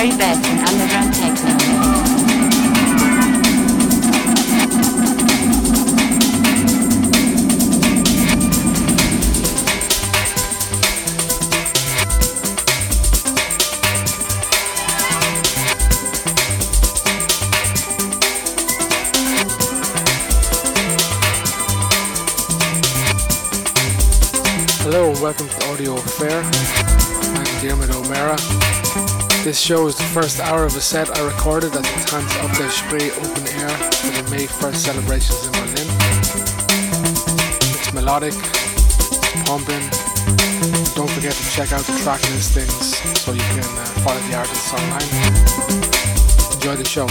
very best This show is the first hour of a set I recorded at the Tanz auf der Spree open air for the May 1st celebrations in Berlin. It's melodic, it's pumping. Don't forget to check out the track listings so you can uh, follow the artists online. Enjoy the show.